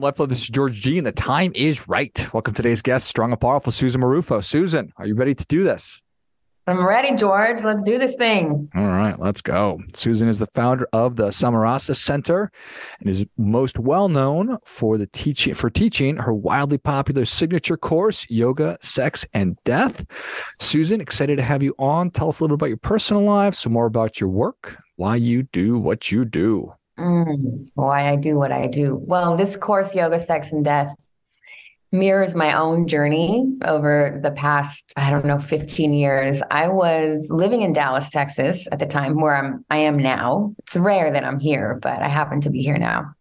Welcome, Left This is George G, and the time is right. Welcome to today's guest, strong and powerful Susan Marufo. Susan, are you ready to do this? I'm ready, George. Let's do this thing. All right, let's go. Susan is the founder of the Samarasa Center and is most well known for the teaching for teaching her wildly popular signature course, Yoga, Sex, and Death. Susan, excited to have you on. Tell us a little about your personal life, some more about your work, why you do what you do. Mm, why I do what I do. Well, this course, Yoga, Sex, and Death, mirrors my own journey over the past, I don't know, 15 years. I was living in Dallas, Texas at the time where I'm I am now. It's rare that I'm here, but I happen to be here now.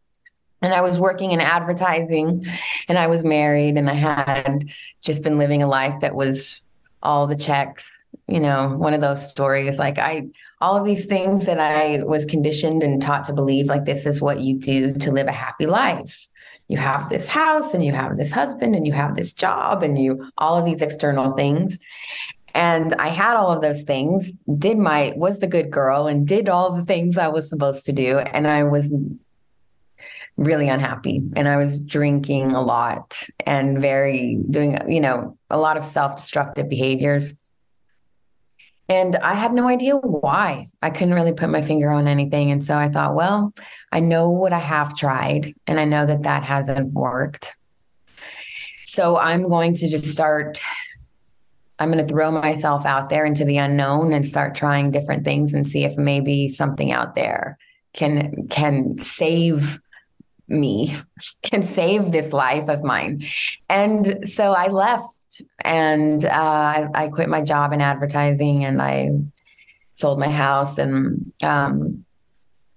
And I was working in advertising and I was married and I had just been living a life that was all the checks, you know, one of those stories like I all of these things that I was conditioned and taught to believe like this is what you do to live a happy life. You have this house and you have this husband and you have this job and you all of these external things. And I had all of those things, did my was the good girl and did all the things I was supposed to do and I was really unhappy and I was drinking a lot and very doing you know a lot of self-destructive behaviors and I had no idea why. I couldn't really put my finger on anything. And so I thought, well, I know what I have tried, and I know that that hasn't worked. So I'm going to just start. I'm going to throw myself out there into the unknown and start trying different things and see if maybe something out there can can save me, can save this life of mine. And so I left and uh, I, I, quit my job in advertising and I sold my house. And um,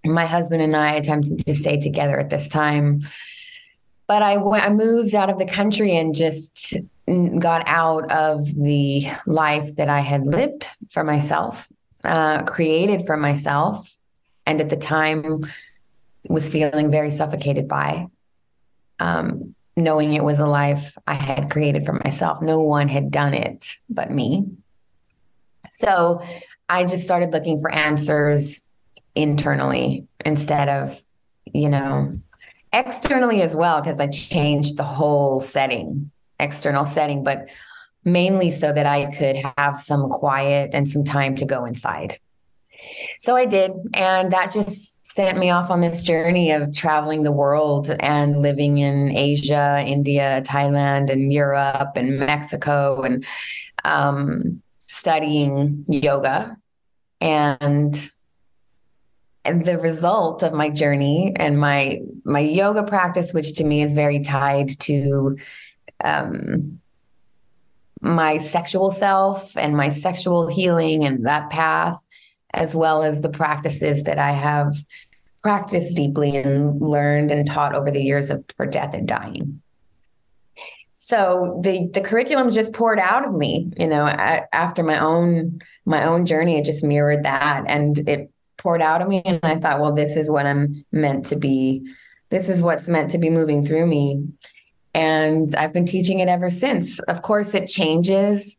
my husband and I attempted to stay together at this time. But I went, I moved out of the country and just got out of the life that I had lived for myself, uh, created for myself, and at the time was feeling very suffocated by. Um, knowing it was a life I had created for myself. No one had done it but me. So I just started looking for answers internally instead of, you know, externally as well, because I changed the whole setting, external setting, but mainly so that I could have some quiet and some time to go inside. So I did. And that just sent me off on this journey of traveling the world and living in Asia, India, Thailand, and Europe and Mexico and um, studying yoga. And and the result of my journey and my my yoga practice, which to me is very tied to um, my sexual self and my sexual healing and that path, as well as the practices that I have practiced deeply and learned and taught over the years of for death and dying. So the the curriculum just poured out of me, you know, after my own my own journey, it just mirrored that and it poured out of me and I thought, well, this is what I'm meant to be. This is what's meant to be moving through me. And I've been teaching it ever since. Of course, it changes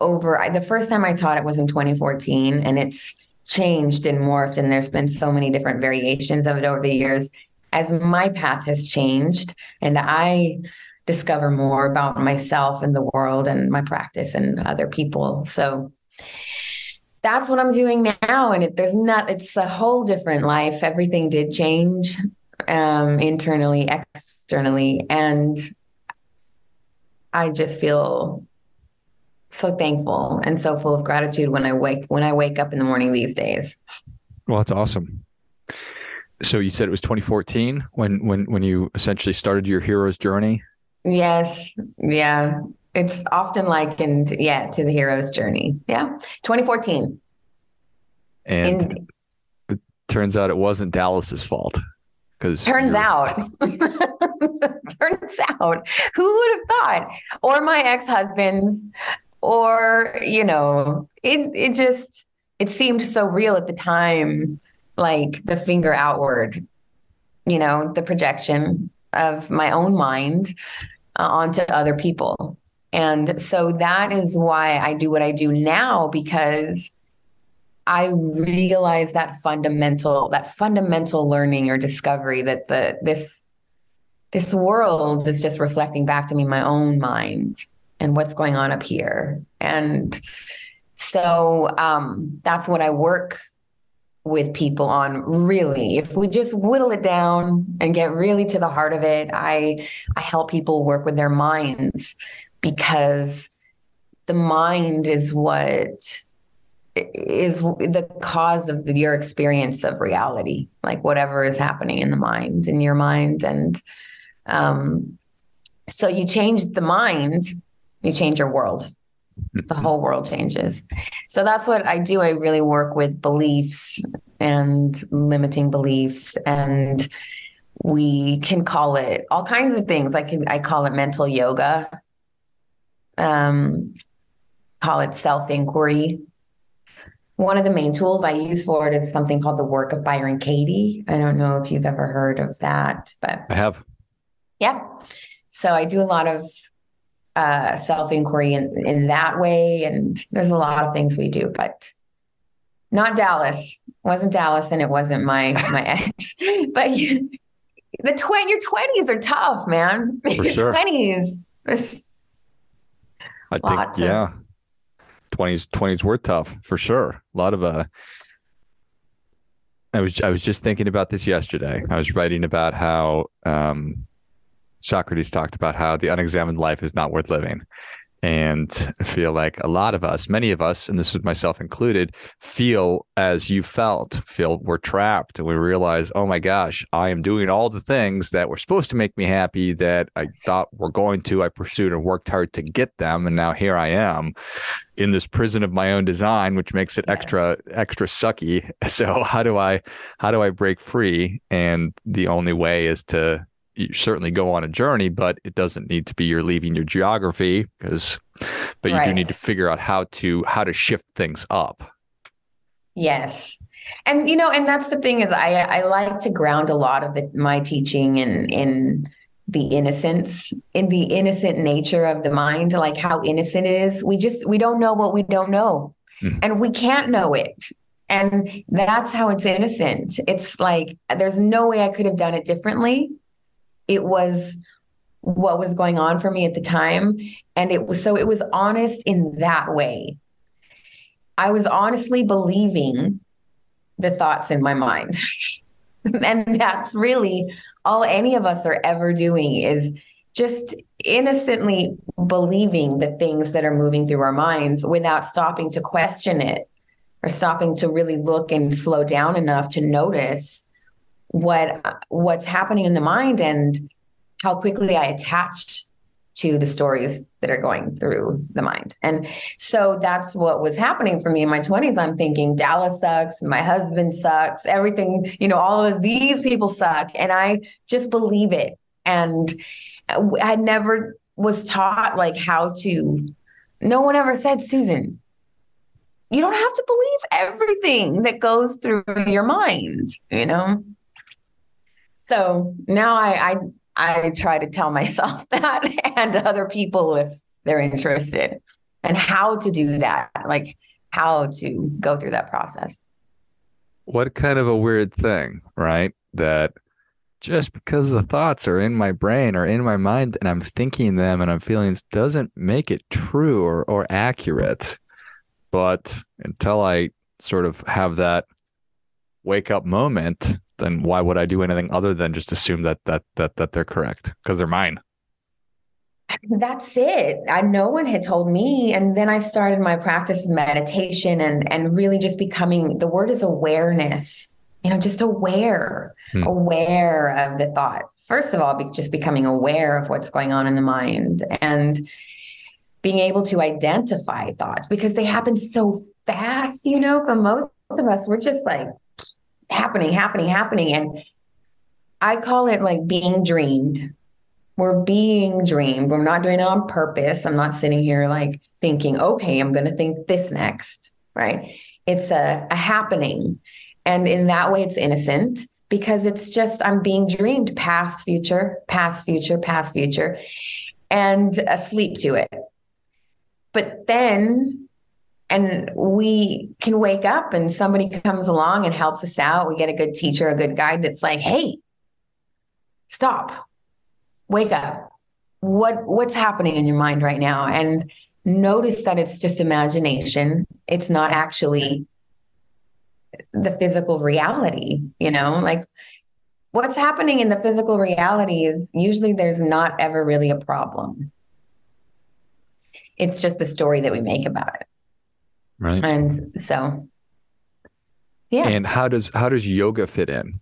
over the first time I taught it was in 2014 and it's changed and morphed and there's been so many different variations of it over the years as my path has changed and I discover more about myself and the world and my practice and other people. So that's what I'm doing now. And it, there's not, it's a whole different life. Everything did change um, internally, externally. And I just feel so thankful and so full of gratitude when I wake when I wake up in the morning these days. Well, that's awesome. So you said it was 2014 when when when you essentially started your hero's journey. Yes. Yeah. It's often likened, yeah, to the hero's journey. Yeah. 2014. And it turns out it wasn't Dallas's fault. Because turns out, turns out, who would have thought? Or my ex-husband's or you know it it just it seemed so real at the time like the finger outward you know the projection of my own mind uh, onto other people. And so that is why I do what I do now because I realize that fundamental that fundamental learning or discovery that the this this world is just reflecting back to me my own mind and what's going on up here. And so um, that's what I work with people on really if we just whittle it down and get really to the heart of it i i help people work with their minds because the mind is what is the cause of the, your experience of reality like whatever is happening in the mind in your mind and um so you change the mind you change your world the whole world changes. So that's what I do. I really work with beliefs and limiting beliefs and we can call it all kinds of things. I can I call it mental yoga. Um call it self-inquiry. One of the main tools I use for it is something called the work of Byron Katie. I don't know if you've ever heard of that, but I have. Yeah. So I do a lot of uh, self inquiry in, in that way. And there's a lot of things we do, but not Dallas. It wasn't Dallas, and it wasn't my my ex. But you, the twenty your twenties are tough, man. For your twenties. I think yeah. Twenties twenties were tough for sure. A lot of uh I was I was just thinking about this yesterday. I was writing about how um Socrates talked about how the unexamined life is not worth living. And I feel like a lot of us, many of us, and this is myself included, feel as you felt, feel we're trapped. And we realize, oh my gosh, I am doing all the things that were supposed to make me happy that I thought were going to. I pursued and worked hard to get them. And now here I am in this prison of my own design, which makes it yes. extra, extra sucky. So how do I how do I break free? And the only way is to you certainly go on a journey, but it doesn't need to be you're leaving your geography because, but you right. do need to figure out how to how to shift things up. Yes. And you know, and that's the thing is I I like to ground a lot of the, my teaching in in the innocence in the innocent nature of the mind like how innocent it is we just we don't know what we don't know mm. and we can't know it and that's how it's innocent it's like there's no way i could have done it differently it was what was going on for me at the time. And it was so it was honest in that way. I was honestly believing the thoughts in my mind. And that's really all any of us are ever doing is just innocently believing the things that are moving through our minds without stopping to question it or stopping to really look and slow down enough to notice what what's happening in the mind and how quickly I attached to the stories that are going through the mind. And so that's what was happening for me in my 20s. I'm thinking Dallas sucks, my husband sucks, everything, you know, all of these people suck. And I just believe it. And I never was taught like how to, no one ever said, Susan, you don't have to believe everything that goes through your mind, you know? So now I, I I try to tell myself that and other people if they're interested and how to do that, like how to go through that process. What kind of a weird thing, right? That just because the thoughts are in my brain or in my mind and I'm thinking them and I'm feeling doesn't make it true or, or accurate. But until I sort of have that wake up moment, then why would I do anything other than just assume that that that that they're correct because they're mine? That's it. I no one had told me, and then I started my practice of meditation and and really just becoming. The word is awareness. You know, just aware, hmm. aware of the thoughts. First of all, be, just becoming aware of what's going on in the mind and being able to identify thoughts because they happen so fast. You know, for most of us, we're just like happening, happening, happening. And I call it like being dreamed. We're being dreamed. We're not doing it on purpose. I'm not sitting here like thinking, okay, I'm going to think this next, right? It's a, a happening. And in that way, it's innocent because it's just, I'm being dreamed past, future, past, future, past, future, and asleep to it. But then and we can wake up and somebody comes along and helps us out. We get a good teacher, a good guide that's like, hey, stop. wake up. What what's happening in your mind right now? And notice that it's just imagination. It's not actually the physical reality, you know? Like what's happening in the physical reality is usually there's not ever really a problem. It's just the story that we make about it. Right. And so yeah. And how does how does yoga fit in?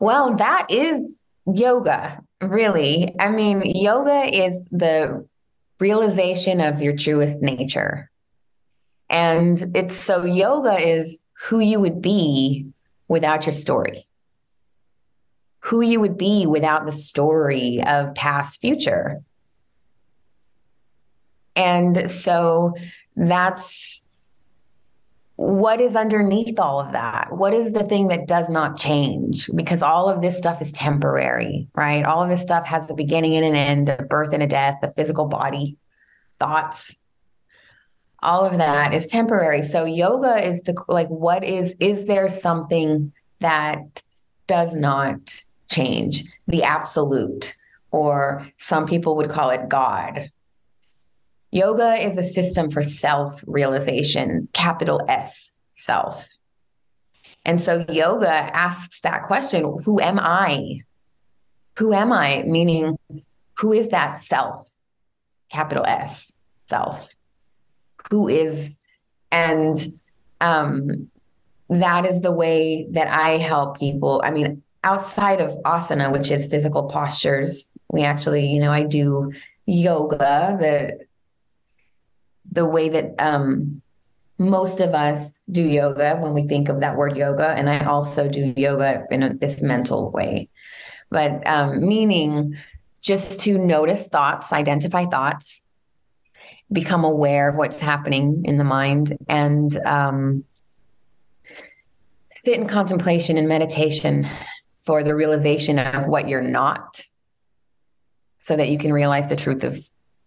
Well, that is yoga, really. I mean, yoga is the realization of your truest nature. And it's so yoga is who you would be without your story. Who you would be without the story of past future. And so that's what is underneath all of that? What is the thing that does not change? Because all of this stuff is temporary, right? All of this stuff has a beginning and an end, a birth and a death, a physical body, thoughts. All of that is temporary. So yoga is the like what is is there something that does not change? The absolute or some people would call it God, Yoga is a system for self realization, capital S, self. And so yoga asks that question Who am I? Who am I? Meaning, who is that self? Capital S, self. Who is, and um, that is the way that I help people. I mean, outside of asana, which is physical postures, we actually, you know, I do yoga, the the way that um, most of us do yoga when we think of that word yoga. And I also do yoga in a, this mental way, but um, meaning just to notice thoughts, identify thoughts, become aware of what's happening in the mind, and um, sit in contemplation and meditation for the realization of what you're not so that you can realize the truth of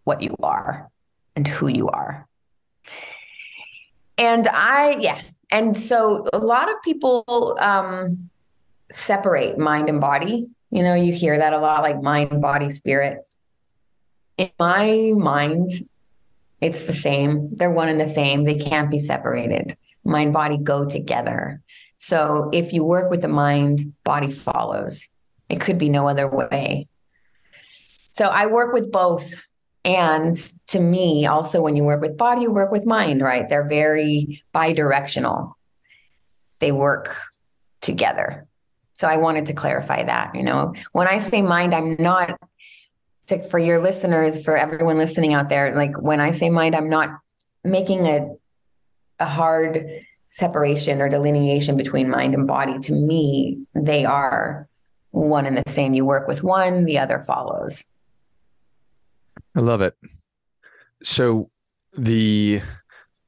what you are and who you are. And I, yeah. And so a lot of people um, separate mind and body. You know, you hear that a lot like mind, body, spirit. In my mind, it's the same. They're one and the same. They can't be separated. Mind, body go together. So if you work with the mind, body follows. It could be no other way. So I work with both and to me, also, when you work with body, you work with mind, right? They're very bi directional, they work together. So I wanted to clarify that. You know, when I say mind, I'm not to, for your listeners, for everyone listening out there, like when I say mind, I'm not making a a hard separation or delineation between mind and body. To me, they are one and the same. You work with one, the other follows. I love it. So the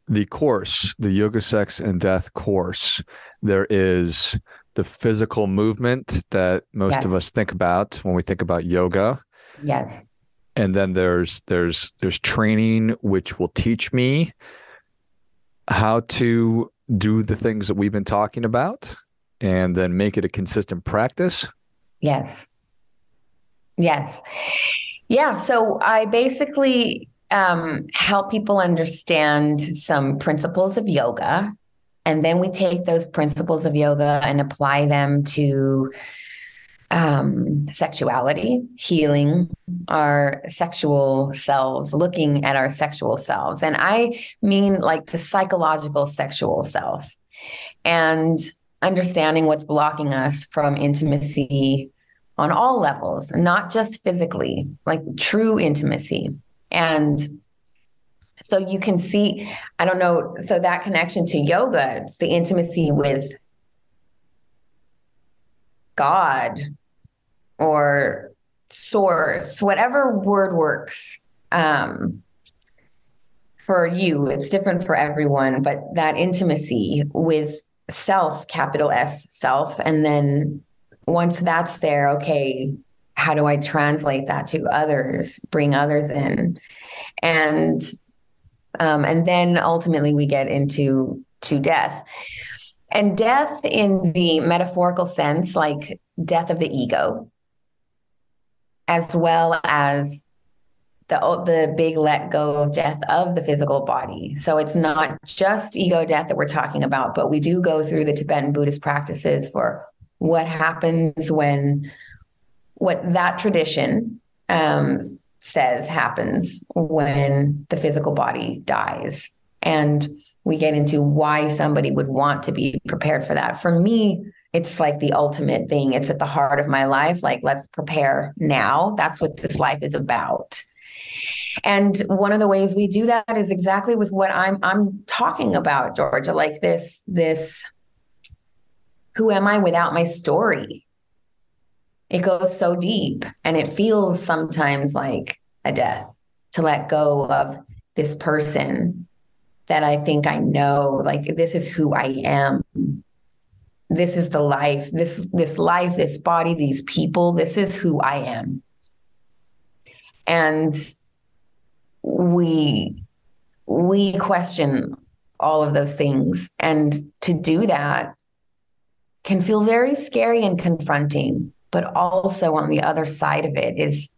the course, the yoga, sex, and death course, there is the physical movement that most yes. of us think about when we think about yoga. Yes. And then there's there's there's training which will teach me how to do the things that we've been talking about and then make it a consistent practice. Yes. Yes. Yeah. So I basically um, help people understand some principles of yoga. And then we take those principles of yoga and apply them to um, sexuality, healing our sexual selves, looking at our sexual selves. And I mean like the psychological sexual self and understanding what's blocking us from intimacy on all levels, not just physically, like true intimacy. And so you can see, I don't know, so that connection to yoga, it's the intimacy with God or source, whatever word works. Um, for you, it's different for everyone, but that intimacy with self, capital S, self, and then once that's there, okay, how do I translate that to others, bring others in? And um, and then ultimately we get into to death. And death in the metaphorical sense, like death of the ego. as well as the the big let go of death of the physical body. So it's not just ego death that we're talking about, but we do go through the Tibetan Buddhist practices for what happens when what that tradition um, says happens when the physical body dies, and we get into why somebody would want to be prepared for that. For me, it's like the ultimate thing. It's at the heart of my life. Like, let's prepare now. That's what this life is about. And one of the ways we do that is exactly with what I'm I'm talking about, Georgia, like this this who am I without my story? It goes so deep and it feels sometimes like a death to let go of this person that I think I know like this is who I am. This is the life, this this life, this body, these people, this is who I am. And we we question all of those things and to do that can feel very scary and confronting but also on the other side of it is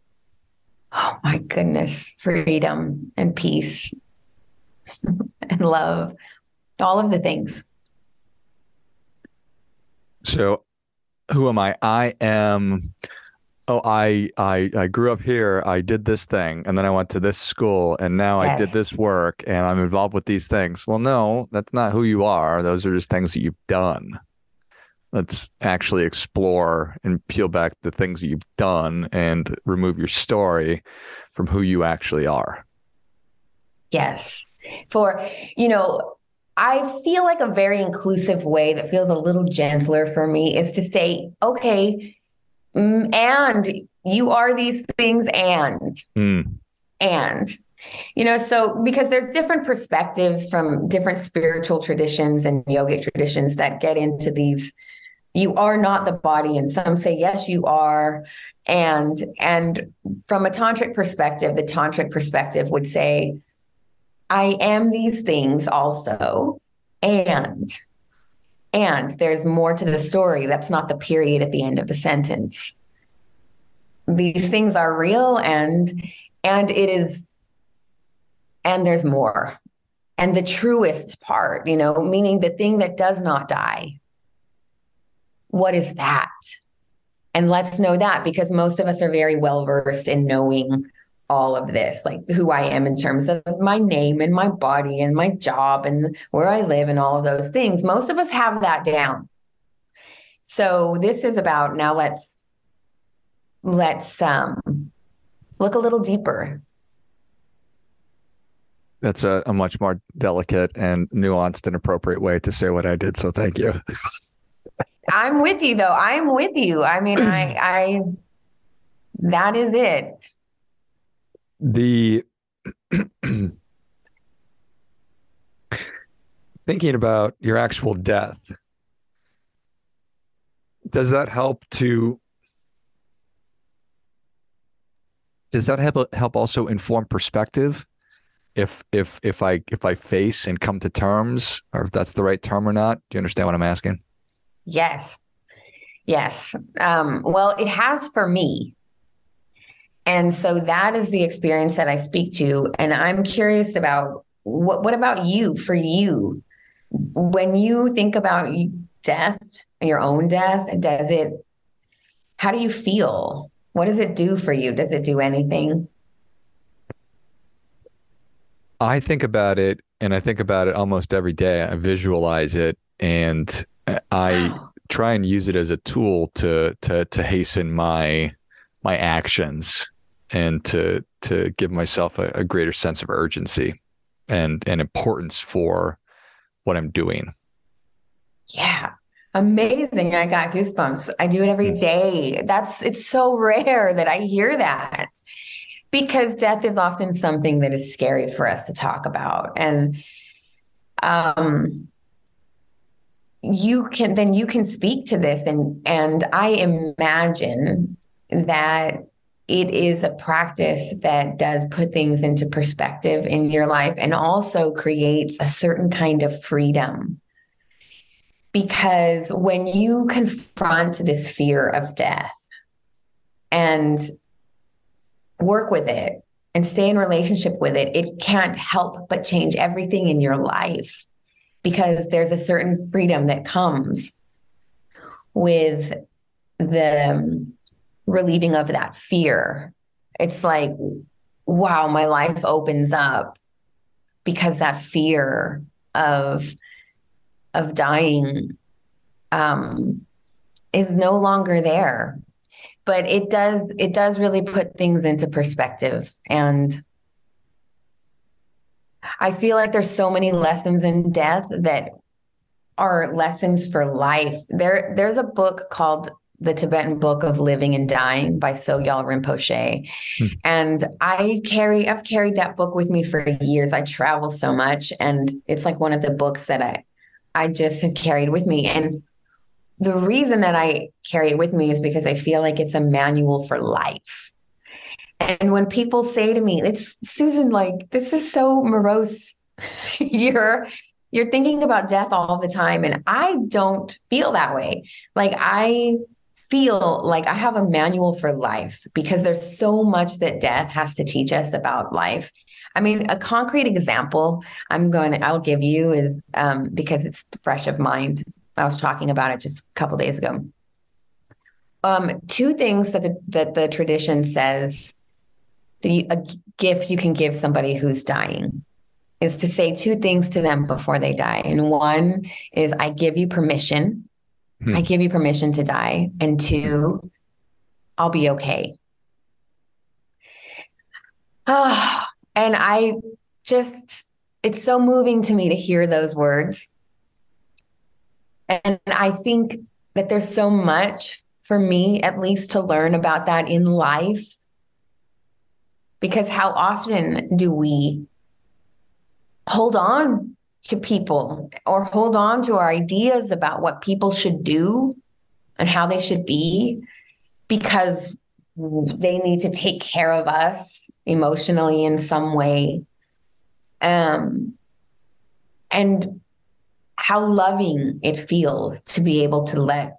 oh my goodness freedom and peace and love all of the things. So who am i? I am oh I, I i grew up here. I did this thing and then i went to this school and now yes. i did this work and i'm involved with these things. Well no that's not who you are. Those are just things that you've done let's actually explore and peel back the things that you've done and remove your story from who you actually are. Yes. For you know I feel like a very inclusive way that feels a little gentler for me is to say, okay, Mm, and you are these things and. Mm. and you know so because there's different perspectives from different spiritual traditions and yogic traditions that get into these you are not the body and some say yes you are and and from a tantric perspective the tantric perspective would say i am these things also and and there's more to the story. That's not the period at the end of the sentence. These things are real and and it is and there's more. And the truest part, you know, meaning the thing that does not die. What is that? And let's know that because most of us are very well versed in knowing all of this, like who I am in terms of my name and my body and my job and where I live and all of those things. Most of us have that down. So this is about now let's let's um look a little deeper. That's a, a much more delicate and nuanced and appropriate way to say what I did. So thank you. I'm with you though. I'm with you. I mean, I I that is it the thinking about your actual death does that help to does that help help also inform perspective if if if i if i face and come to terms or if that's the right term or not do you understand what i'm asking yes yes um, well it has for me and so that is the experience that I speak to. And I'm curious about what, what about you for you? When you think about death, your own death, does it, how do you feel? What does it do for you? Does it do anything? I think about it and I think about it almost every day. I visualize it and I try and use it as a tool to to to hasten my my actions and to to give myself a, a greater sense of urgency and and importance for what I'm doing. Yeah. Amazing. I got goosebumps. I do it every mm. day. That's it's so rare that I hear that because death is often something that is scary for us to talk about. And um you can then you can speak to this and and I imagine that it is a practice that does put things into perspective in your life and also creates a certain kind of freedom. Because when you confront this fear of death and work with it and stay in relationship with it, it can't help but change everything in your life because there's a certain freedom that comes with the um, relieving of that fear. It's like, wow, my life opens up because that fear of of dying um, is no longer there. But it does it does really put things into perspective and I feel like there's so many lessons in death that are lessons for life. There, there's a book called the Tibetan Book of Living and Dying by Sogyal Rinpoche. Hmm. And I carry, I've carried that book with me for years. I travel so much, and it's like one of the books that I, I just have carried with me. And the reason that I carry it with me is because I feel like it's a manual for life. And when people say to me, it's Susan, like, this is so morose. you're you're thinking about death all the time. And I don't feel that way. Like I feel like I have a manual for life because there's so much that death has to teach us about life. I mean, a concrete example I'm going to I'll give you is um, because it's fresh of mind. I was talking about it just a couple days ago. Um, two things that the, that the tradition says the a gift you can give somebody who's dying is to say two things to them before they die. And one is I give you permission. Hmm. I give you permission to die. And two, I'll be okay. Ah, and I just it's so moving to me to hear those words. And I think that there's so much for me, at least, to learn about that in life because how often do we hold on to people or hold on to our ideas about what people should do and how they should be because they need to take care of us emotionally in some way? Um, and how loving it feels to be able to let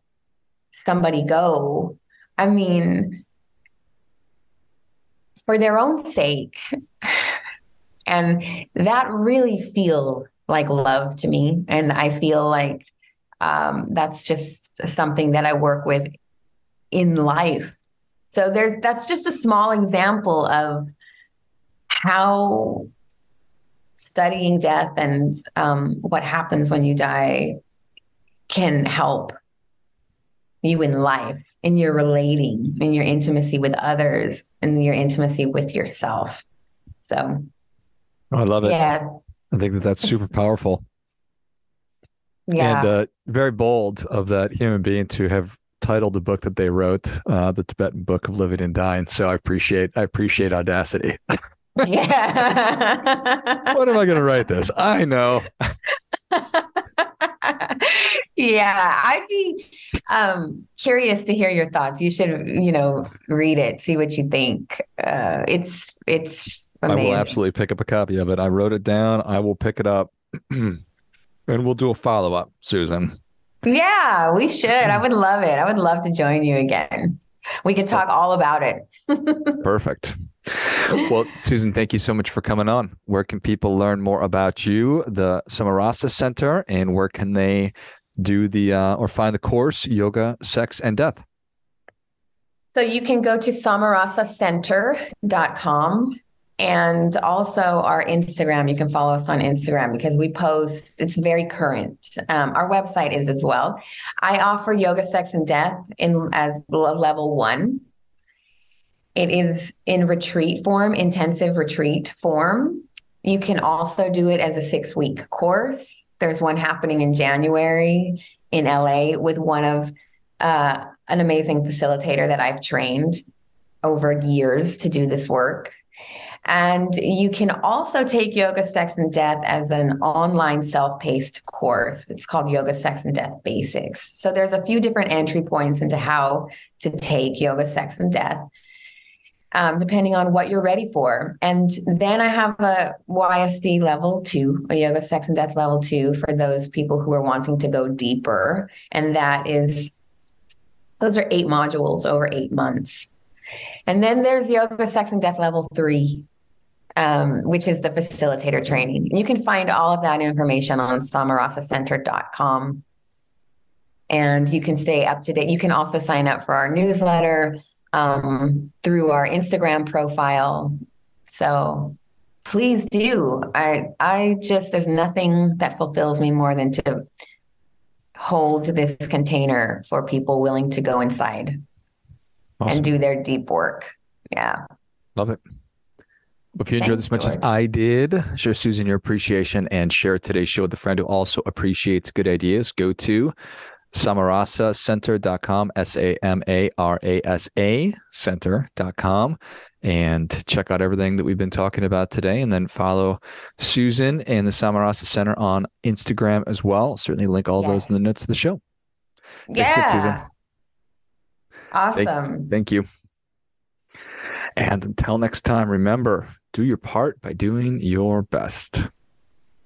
somebody go. I mean for their own sake. And that really feels like love to me. And I feel like um, that's just something that I work with in life. So there's that's just a small example of how studying death and um, what happens when you die can help you in life in your relating in your intimacy with others and your intimacy with yourself. So oh, i love it. yeah. I think that that's super powerful. Yeah. and uh, very bold of that human being to have titled the book that they wrote uh, the tibetan book of living and dying. So i appreciate i appreciate audacity. Yeah. What am i going to write this? I know yeah, I'd be um, curious to hear your thoughts. You should, you know, read it, see what you think. Uh, it's it's. Amazing. I will absolutely pick up a copy of it. I wrote it down. I will pick it up, and we'll do a follow up, Susan. Yeah, we should. I would love it. I would love to join you again. We could talk all about it. Perfect. Well, Susan, thank you so much for coming on. Where can people learn more about you, the Samarasa Center, and where can they do the uh, or find the course Yoga, Sex, and Death? So you can go to samarasacenter.com and also our Instagram. You can follow us on Instagram because we post, it's very current. Um, our website is as well. I offer yoga, sex, and death in as level one. It is in retreat form, intensive retreat form. You can also do it as a six week course. There's one happening in January in LA with one of uh, an amazing facilitator that I've trained over years to do this work. And you can also take Yoga, Sex, and Death as an online self paced course. It's called Yoga, Sex, and Death Basics. So there's a few different entry points into how to take Yoga, Sex, and Death um, depending on what you're ready for. And then I have a YSD level two, a yoga sex and death level two for those people who are wanting to go deeper. And that is, those are eight modules over eight months. And then there's yoga, sex, and death level three, um, which is the facilitator training. You can find all of that information on samarasacenter.com. And you can stay up to date. You can also sign up for our newsletter um, through our Instagram profile. So please do. I I just there's nothing that fulfills me more than to hold this container for people willing to go inside awesome. and do their deep work. Yeah. Love it. If you enjoyed this as much George. as I did, share Susan your appreciation and share today's show with a friend who also appreciates good ideas. Go to samarasacenter.com, S A M A R A S A center.com, and check out everything that we've been talking about today. And then follow Susan and the Samarasa Center on Instagram as well. Certainly link all yes. those in the notes of the show. Yeah. Susan. Awesome. Thank, thank you. And until next time, remember do your part by doing your best.